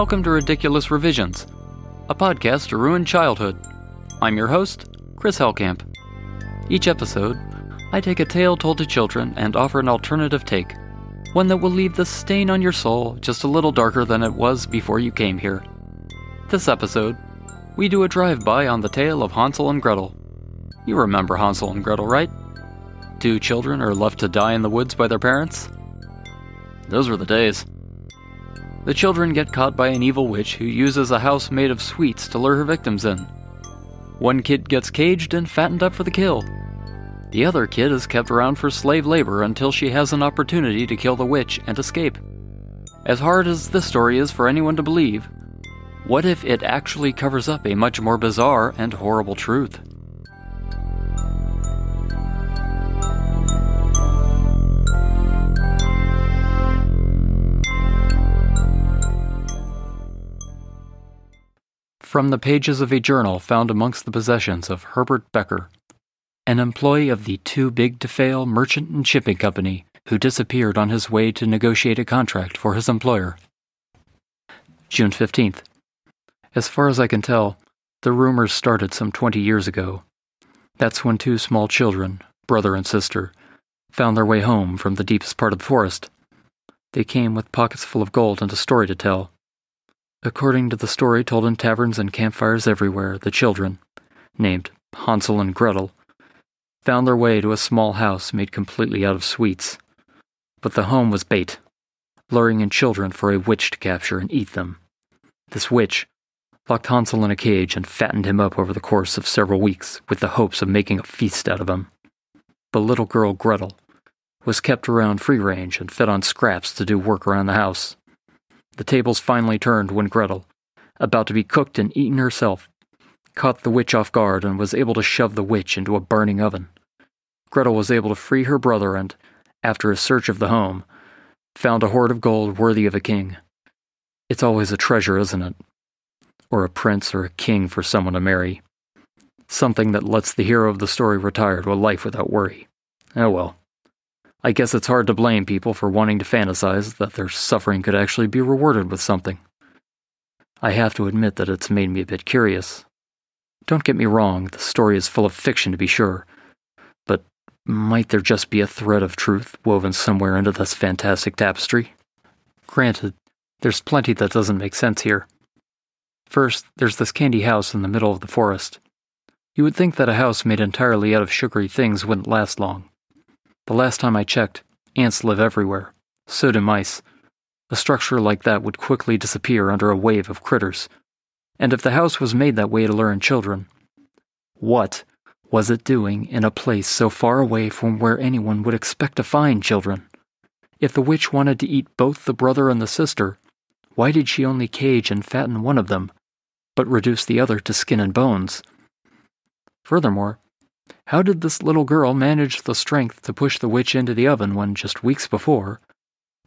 Welcome to Ridiculous Revisions, a podcast to ruin childhood. I'm your host, Chris Hellcamp. Each episode, I take a tale told to children and offer an alternative take, one that will leave the stain on your soul just a little darker than it was before you came here. This episode, we do a drive by on the tale of Hansel and Gretel. You remember Hansel and Gretel, right? Two children are left to die in the woods by their parents? Those were the days. The children get caught by an evil witch who uses a house made of sweets to lure her victims in. One kid gets caged and fattened up for the kill. The other kid is kept around for slave labor until she has an opportunity to kill the witch and escape. As hard as this story is for anyone to believe, what if it actually covers up a much more bizarre and horrible truth? From the pages of a journal found amongst the possessions of Herbert Becker, an employee of the Too Big to Fail Merchant and Shipping Company who disappeared on his way to negotiate a contract for his employer. June 15th. As far as I can tell, the rumors started some 20 years ago. That's when two small children, brother and sister, found their way home from the deepest part of the forest. They came with pockets full of gold and a story to tell. According to the story told in taverns and campfires everywhere, the children, named Hansel and Gretel, found their way to a small house made completely out of sweets. But the home was bait, luring in children for a witch to capture and eat them. This witch locked Hansel in a cage and fattened him up over the course of several weeks with the hopes of making a feast out of him. The little girl Gretel was kept around free range and fed on scraps to do work around the house. The tables finally turned when Gretel, about to be cooked and eaten herself, caught the witch off guard and was able to shove the witch into a burning oven. Gretel was able to free her brother and, after a search of the home, found a hoard of gold worthy of a king. It's always a treasure, isn't it? Or a prince or a king for someone to marry. Something that lets the hero of the story retire to a life without worry. Oh well. I guess it's hard to blame people for wanting to fantasize that their suffering could actually be rewarded with something. I have to admit that it's made me a bit curious. Don't get me wrong, the story is full of fiction to be sure, but might there just be a thread of truth woven somewhere into this fantastic tapestry? Granted, there's plenty that doesn't make sense here. First, there's this candy house in the middle of the forest. You would think that a house made entirely out of sugary things wouldn't last long. The last time I checked, ants live everywhere. So do mice. A structure like that would quickly disappear under a wave of critters. And if the house was made that way to lure in children, what was it doing in a place so far away from where anyone would expect to find children? If the witch wanted to eat both the brother and the sister, why did she only cage and fatten one of them, but reduce the other to skin and bones? Furthermore, how did this little girl manage the strength to push the witch into the oven when just weeks before,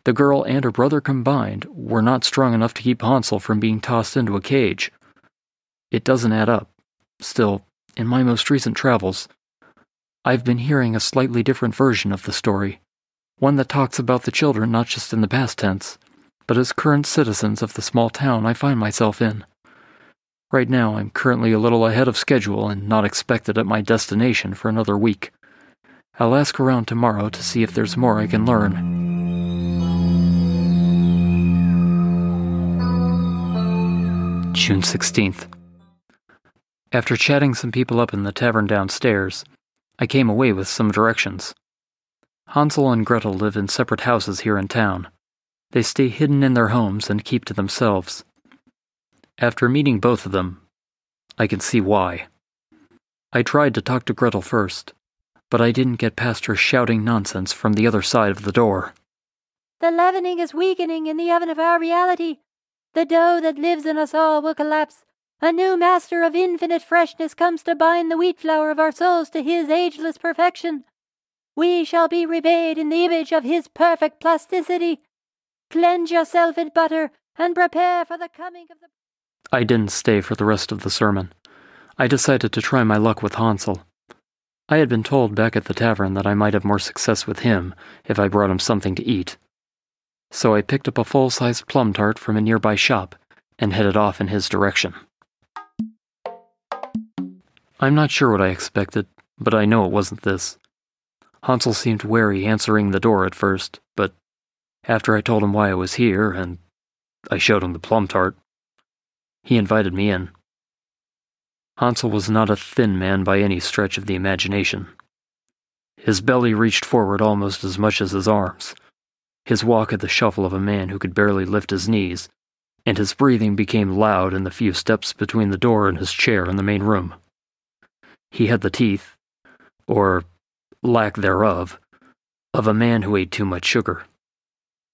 the girl and her brother combined were not strong enough to keep Hansel from being tossed into a cage? It doesn't add up. Still, in my most recent travels, I've been hearing a slightly different version of the story, one that talks about the children not just in the past tense, but as current citizens of the small town I find myself in. Right now, I'm currently a little ahead of schedule and not expected at my destination for another week. I'll ask around tomorrow to see if there's more I can learn. June 16th. After chatting some people up in the tavern downstairs, I came away with some directions. Hansel and Gretel live in separate houses here in town. They stay hidden in their homes and keep to themselves. After meeting both of them, I can see why. I tried to talk to Gretel first, but I didn't get past her shouting nonsense from the other side of the door. The leavening is weakening in the oven of our reality. The dough that lives in us all will collapse. A new master of infinite freshness comes to bind the wheat flour of our souls to his ageless perfection. We shall be remade in the image of his perfect plasticity. Cleanse yourself in butter and prepare for the coming of the. I didn't stay for the rest of the sermon. I decided to try my luck with Hansel. I had been told back at the tavern that I might have more success with him if I brought him something to eat. So I picked up a full sized plum tart from a nearby shop and headed off in his direction. I'm not sure what I expected, but I know it wasn't this. Hansel seemed wary answering the door at first, but after I told him why I was here and I showed him the plum tart, he invited me in. Hansel was not a thin man by any stretch of the imagination. His belly reached forward almost as much as his arms. His walk had the shuffle of a man who could barely lift his knees, and his breathing became loud in the few steps between the door and his chair in the main room. He had the teeth, or lack thereof, of a man who ate too much sugar.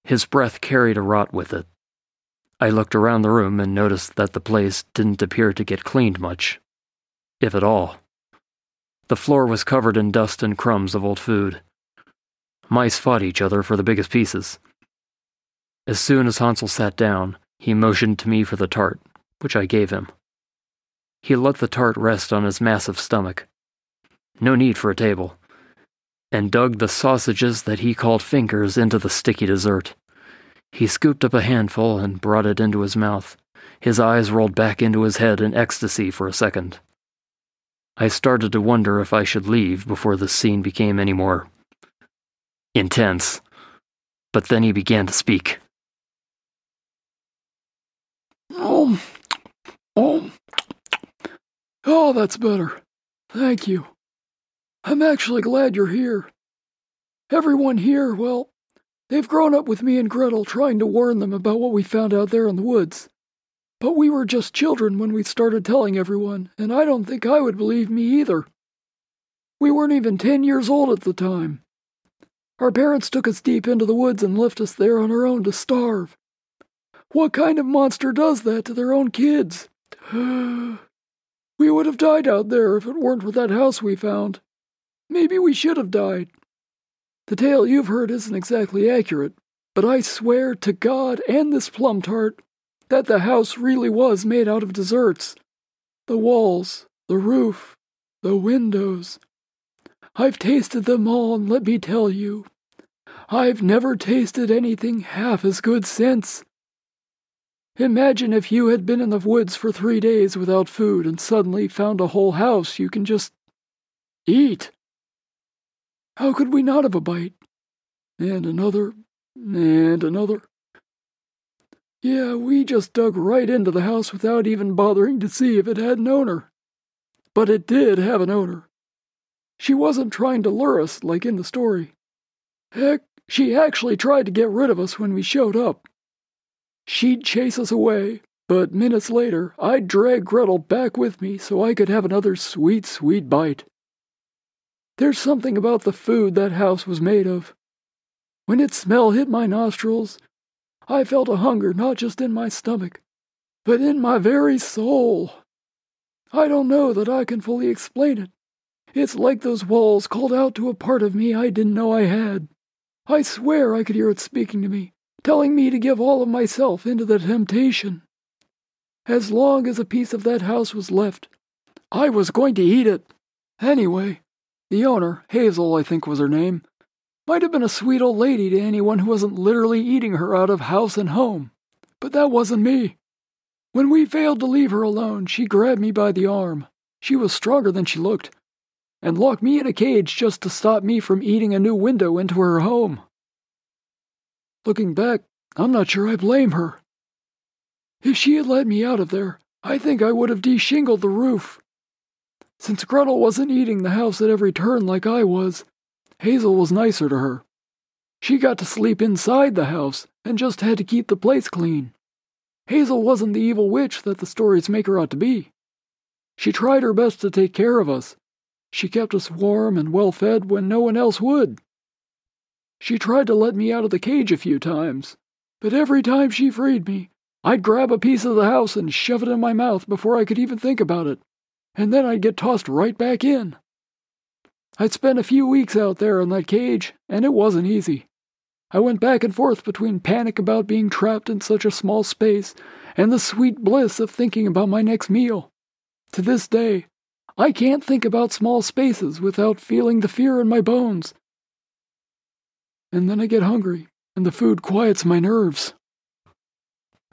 His breath carried a rot with it. I looked around the room and noticed that the place didn't appear to get cleaned much, if at all. The floor was covered in dust and crumbs of old food. Mice fought each other for the biggest pieces. As soon as Hansel sat down, he motioned to me for the tart, which I gave him. He let the tart rest on his massive stomach. No need for a table. And dug the sausages that he called fingers into the sticky dessert. He scooped up a handful and brought it into his mouth. His eyes rolled back into his head in ecstasy for a second. I started to wonder if I should leave before the scene became any more intense. But then he began to speak. Oh, oh, oh, that's better. Thank you. I'm actually glad you're here. Everyone here, well, they've grown up with me and Gretel trying to warn them about what we found out there in the woods. But we were just children when we started telling everyone, and I don't think I would believe me either. We weren't even ten years old at the time. Our parents took us deep into the woods and left us there on our own to starve. What kind of monster does that to their own kids? we would have died out there if it weren't for that house we found. Maybe we should have died. The tale you've heard isn't exactly accurate, but I swear to God and this plum tart that the house really was made out of desserts. The walls, the roof, the windows. I've tasted them all, and let me tell you, I've never tasted anything half as good since. Imagine if you had been in the woods for three days without food and suddenly found a whole house you can just eat. How could we not have a bite? And another, and another. Yeah, we just dug right into the house without even bothering to see if it had an owner. But it did have an owner. She wasn't trying to lure us like in the story. Heck, she actually tried to get rid of us when we showed up. She'd chase us away, but minutes later I'd drag Gretel back with me so I could have another sweet, sweet bite. There's something about the food that house was made of. When its smell hit my nostrils, I felt a hunger not just in my stomach, but in my very soul. I don't know that I can fully explain it. It's like those walls called out to a part of me I didn't know I had. I swear I could hear it speaking to me, telling me to give all of myself into the temptation. As long as a piece of that house was left, I was going to eat it. Anyway, the owner, Hazel, I think was her name, might have been a sweet old lady to anyone who wasn't literally eating her out of house and home. But that wasn't me. When we failed to leave her alone, she grabbed me by the arm. She was stronger than she looked, and locked me in a cage just to stop me from eating a new window into her home. Looking back, I'm not sure I blame her. If she had let me out of there, I think I would have deshingled the roof. Since Gretel wasn't eating the house at every turn like I was, Hazel was nicer to her. She got to sleep inside the house and just had to keep the place clean. Hazel wasn't the evil witch that the stories make her out to be. She tried her best to take care of us. She kept us warm and well fed when no one else would. She tried to let me out of the cage a few times, but every time she freed me, I'd grab a piece of the house and shove it in my mouth before I could even think about it, and then I'd get tossed right back in. I'd spent a few weeks out there in that cage, and it wasn't easy. I went back and forth between panic about being trapped in such a small space and the sweet bliss of thinking about my next meal. To this day, I can't think about small spaces without feeling the fear in my bones. And then I get hungry, and the food quiets my nerves.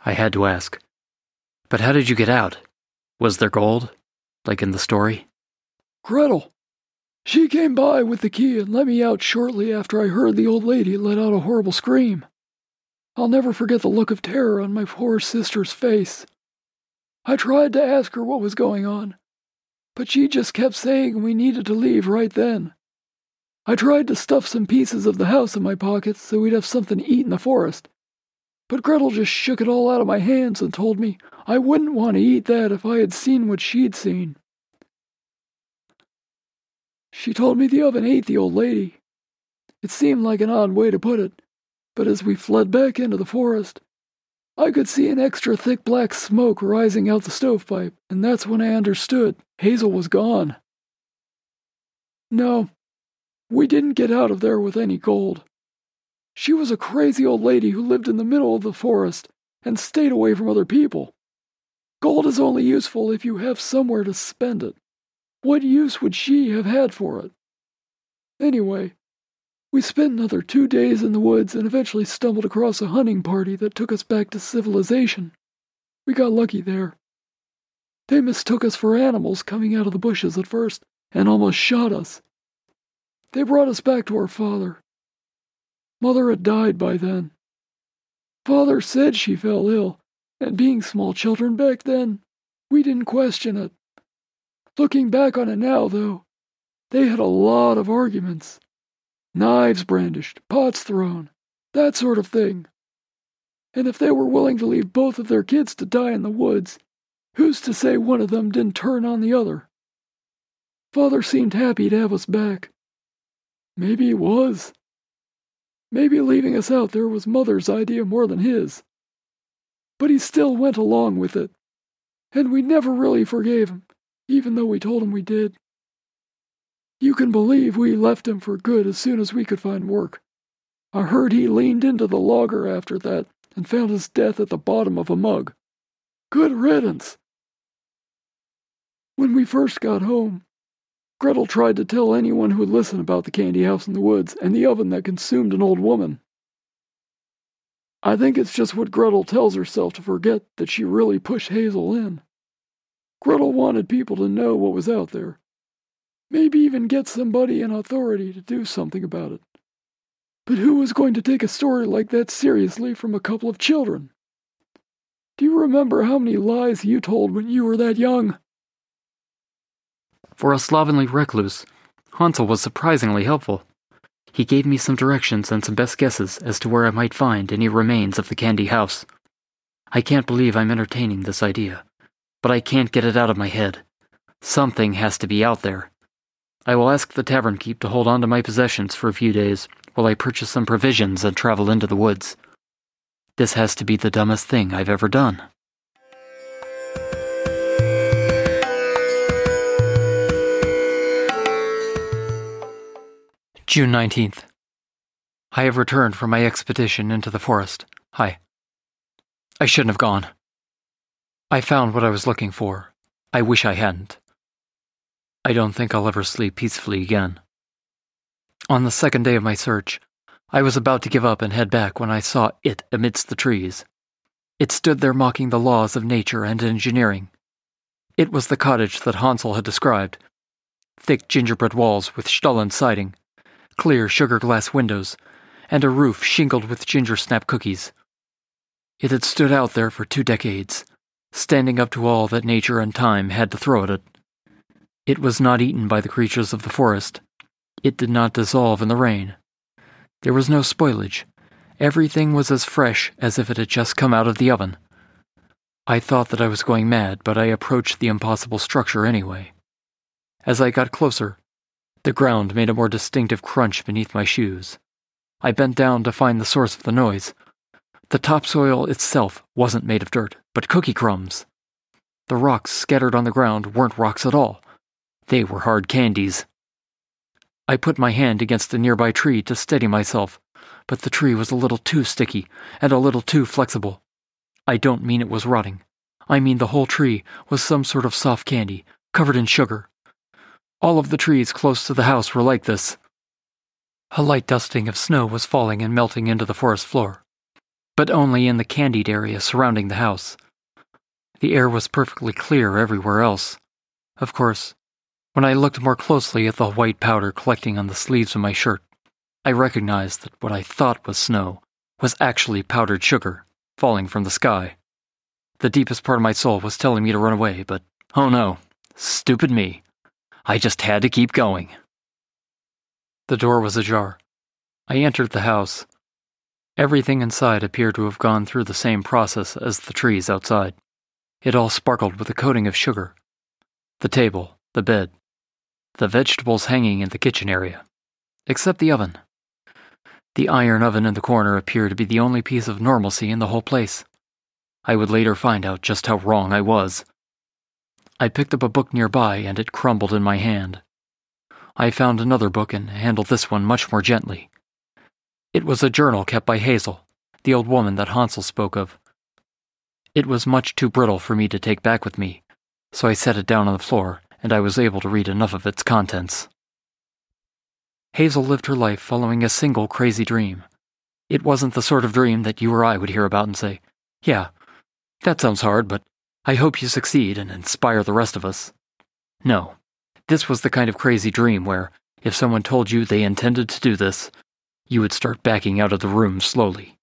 I had to ask, But how did you get out? Was there gold? Like in the story? Gretel. She came by with the key and let me out shortly after I heard the old lady let out a horrible scream. I'll never forget the look of terror on my poor sister's face. I tried to ask her what was going on, but she just kept saying we needed to leave right then. I tried to stuff some pieces of the house in my pockets so we'd have something to eat in the forest, but Gretel just shook it all out of my hands and told me I wouldn't want to eat that if I had seen what she'd seen. She told me the oven ate the old lady. It seemed like an odd way to put it, but as we fled back into the forest, I could see an extra thick black smoke rising out the stovepipe, and that's when I understood Hazel was gone. No, we didn't get out of there with any gold. She was a crazy old lady who lived in the middle of the forest and stayed away from other people. Gold is only useful if you have somewhere to spend it. What use would she have had for it? Anyway, we spent another two days in the woods and eventually stumbled across a hunting party that took us back to civilization. We got lucky there. They mistook us for animals coming out of the bushes at first and almost shot us. They brought us back to our father. Mother had died by then. Father said she fell ill, and being small children back then, we didn't question it. Looking back on it now, though, they had a lot of arguments. Knives brandished, pots thrown, that sort of thing. And if they were willing to leave both of their kids to die in the woods, who's to say one of them didn't turn on the other? Father seemed happy to have us back. Maybe he was. Maybe leaving us out there was Mother's idea more than his. But he still went along with it, and we never really forgave him even though we told him we did. You can believe we left him for good as soon as we could find work. I heard he leaned into the lager after that and found his death at the bottom of a mug. Good riddance. When we first got home, Gretel tried to tell anyone who would listen about the candy house in the woods and the oven that consumed an old woman. I think it's just what Gretel tells herself to forget that she really pushed Hazel in. Gretel wanted people to know what was out there. Maybe even get somebody in authority to do something about it. But who was going to take a story like that seriously from a couple of children? Do you remember how many lies you told when you were that young? For a slovenly recluse, Hansel was surprisingly helpful. He gave me some directions and some best guesses as to where I might find any remains of the candy house. I can't believe I'm entertaining this idea but I can't get it out of my head. Something has to be out there. I will ask the tavern keep to hold on to my possessions for a few days while I purchase some provisions and travel into the woods. This has to be the dumbest thing I've ever done. June 19th. I have returned from my expedition into the forest. Hi. I shouldn't have gone. I found what I was looking for. I wish I hadn't. I don't think I'll ever sleep peacefully again. On the second day of my search, I was about to give up and head back when I saw it amidst the trees. It stood there mocking the laws of nature and engineering. It was the cottage that Hansel had described thick gingerbread walls with Stollen siding, clear sugar glass windows, and a roof shingled with ginger snap cookies. It had stood out there for two decades standing up to all that nature and time had to throw at it. It was not eaten by the creatures of the forest. It did not dissolve in the rain. There was no spoilage. Everything was as fresh as if it had just come out of the oven. I thought that I was going mad, but I approached the impossible structure anyway. As I got closer, the ground made a more distinctive crunch beneath my shoes. I bent down to find the source of the noise, the topsoil itself wasn't made of dirt, but cookie crumbs. The rocks scattered on the ground weren't rocks at all. They were hard candies. I put my hand against a nearby tree to steady myself, but the tree was a little too sticky and a little too flexible. I don't mean it was rotting. I mean the whole tree was some sort of soft candy, covered in sugar. All of the trees close to the house were like this. A light dusting of snow was falling and melting into the forest floor but only in the candied area surrounding the house. The air was perfectly clear everywhere else. Of course, when I looked more closely at the white powder collecting on the sleeves of my shirt, I recognized that what I thought was snow was actually powdered sugar falling from the sky. The deepest part of my soul was telling me to run away, but oh no, stupid me. I just had to keep going. The door was ajar. I entered the house. Everything inside appeared to have gone through the same process as the trees outside. It all sparkled with a coating of sugar. The table, the bed, the vegetables hanging in the kitchen area, except the oven. The iron oven in the corner appeared to be the only piece of normalcy in the whole place. I would later find out just how wrong I was. I picked up a book nearby and it crumbled in my hand. I found another book and handled this one much more gently. It was a journal kept by Hazel, the old woman that Hansel spoke of. It was much too brittle for me to take back with me, so I set it down on the floor and I was able to read enough of its contents. Hazel lived her life following a single crazy dream. It wasn't the sort of dream that you or I would hear about and say, Yeah, that sounds hard, but I hope you succeed and inspire the rest of us. No, this was the kind of crazy dream where, if someone told you they intended to do this, you would start backing out of the room slowly.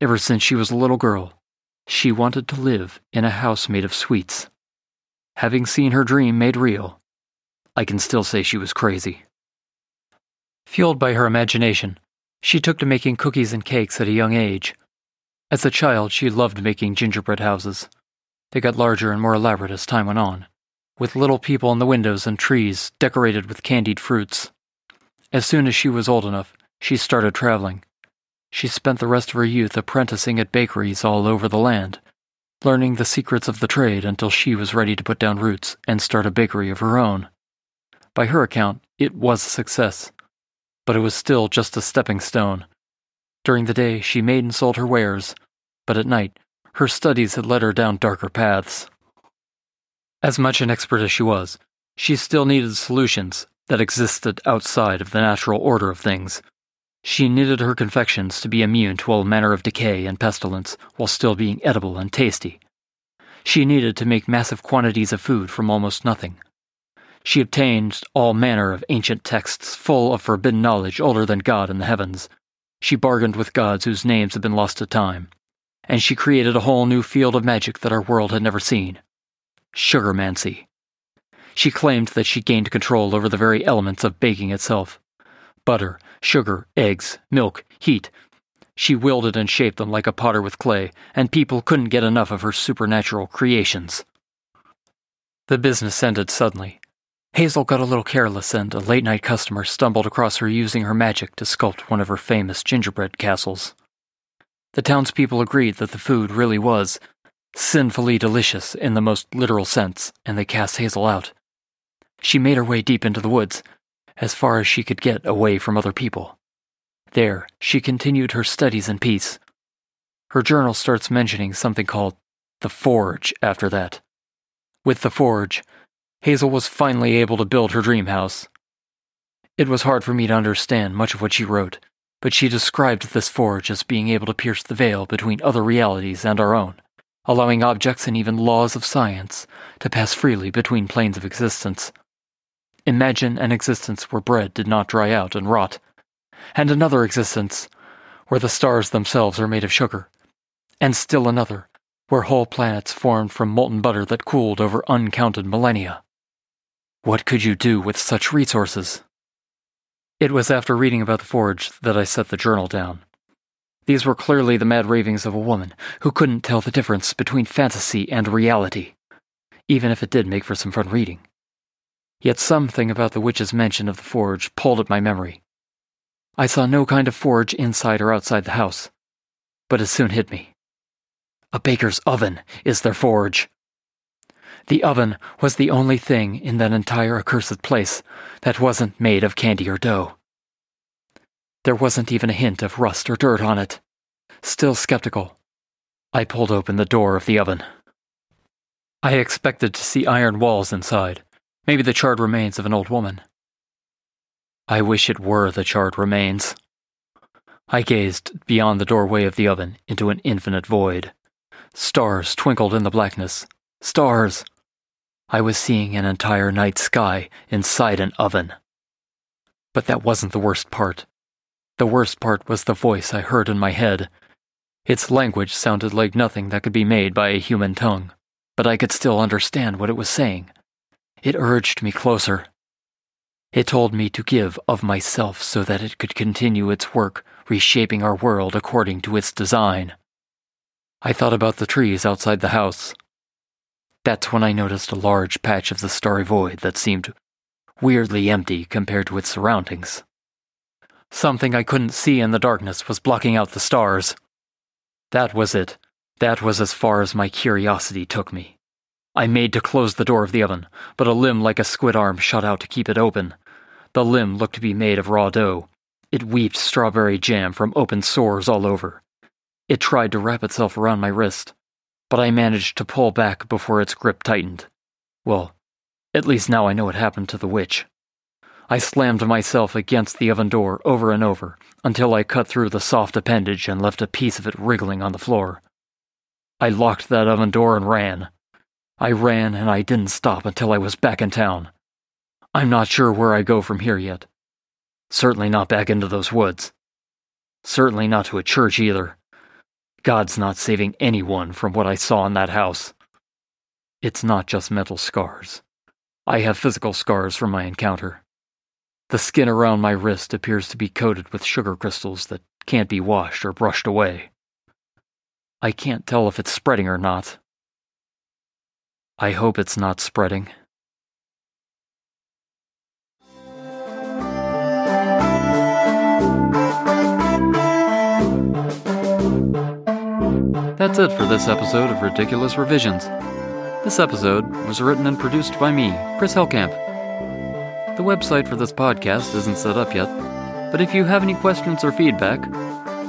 Ever since she was a little girl, she wanted to live in a house made of sweets. Having seen her dream made real, I can still say she was crazy. Fueled by her imagination, she took to making cookies and cakes at a young age. As a child, she loved making gingerbread houses. They got larger and more elaborate as time went on, with little people in the windows and trees decorated with candied fruits. As soon as she was old enough, she started traveling. She spent the rest of her youth apprenticing at bakeries all over the land, learning the secrets of the trade until she was ready to put down roots and start a bakery of her own. By her account, it was a success but it was still just a stepping stone. During the day, she made and sold her wares, but at night, her studies had led her down darker paths. As much an expert as she was, she still needed solutions that existed outside of the natural order of things. She knitted her confections to be immune to all manner of decay and pestilence while still being edible and tasty. She needed to make massive quantities of food from almost nothing. She obtained all manner of ancient texts full of forbidden knowledge older than God in the heavens. She bargained with gods whose names had been lost to time. And she created a whole new field of magic that our world had never seen sugarmancy. She claimed that she gained control over the very elements of baking itself butter, sugar, eggs, milk, heat. She wielded and shaped them like a potter with clay, and people couldn't get enough of her supernatural creations. The business ended suddenly, Hazel got a little careless, and a late night customer stumbled across her using her magic to sculpt one of her famous gingerbread castles. The townspeople agreed that the food really was sinfully delicious in the most literal sense, and they cast Hazel out. She made her way deep into the woods, as far as she could get away from other people. There, she continued her studies in peace. Her journal starts mentioning something called the Forge after that. With the Forge, Hazel was finally able to build her dream house. It was hard for me to understand much of what she wrote, but she described this forge as being able to pierce the veil between other realities and our own, allowing objects and even laws of science to pass freely between planes of existence. Imagine an existence where bread did not dry out and rot, and another existence where the stars themselves are made of sugar, and still another where whole planets formed from molten butter that cooled over uncounted millennia. What could you do with such resources? It was after reading about the forge that I set the journal down. These were clearly the mad ravings of a woman who couldn't tell the difference between fantasy and reality, even if it did make for some fun reading. Yet something about the witch's mention of the forge pulled at my memory. I saw no kind of forge inside or outside the house, but it soon hit me. A baker's oven is their forge. The oven was the only thing in that entire accursed place that wasn't made of candy or dough. There wasn't even a hint of rust or dirt on it. Still skeptical, I pulled open the door of the oven. I expected to see iron walls inside, maybe the charred remains of an old woman. I wish it were the charred remains. I gazed beyond the doorway of the oven into an infinite void. Stars twinkled in the blackness. Stars! I was seeing an entire night sky inside an oven. But that wasn't the worst part. The worst part was the voice I heard in my head. Its language sounded like nothing that could be made by a human tongue, but I could still understand what it was saying. It urged me closer. It told me to give of myself so that it could continue its work, reshaping our world according to its design. I thought about the trees outside the house. That's when I noticed a large patch of the starry void that seemed weirdly empty compared to its surroundings. Something I couldn't see in the darkness was blocking out the stars. That was it. That was as far as my curiosity took me. I made to close the door of the oven, but a limb like a squid arm shot out to keep it open. The limb looked to be made of raw dough. It weeped strawberry jam from open sores all over. It tried to wrap itself around my wrist, but I managed to pull back before its grip tightened. Well, at least now I know what happened to the witch. I slammed myself against the oven door over and over until I cut through the soft appendage and left a piece of it wriggling on the floor. I locked that oven door and ran. I ran and I didn't stop until I was back in town. I'm not sure where I go from here yet. Certainly not back into those woods. Certainly not to a church either. God's not saving anyone from what I saw in that house. It's not just mental scars. I have physical scars from my encounter. The skin around my wrist appears to be coated with sugar crystals that can't be washed or brushed away. I can't tell if it's spreading or not. I hope it's not spreading. That's it for this episode of Ridiculous Revisions. This episode was written and produced by me, Chris Hellcamp. The website for this podcast isn't set up yet, but if you have any questions or feedback,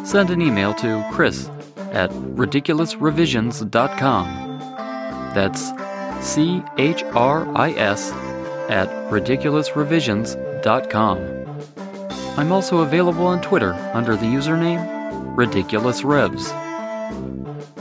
send an email to chris at ridiculousrevisions.com. That's C H R I S at ridiculousrevisions.com. I'm also available on Twitter under the username Ridiculous Revs.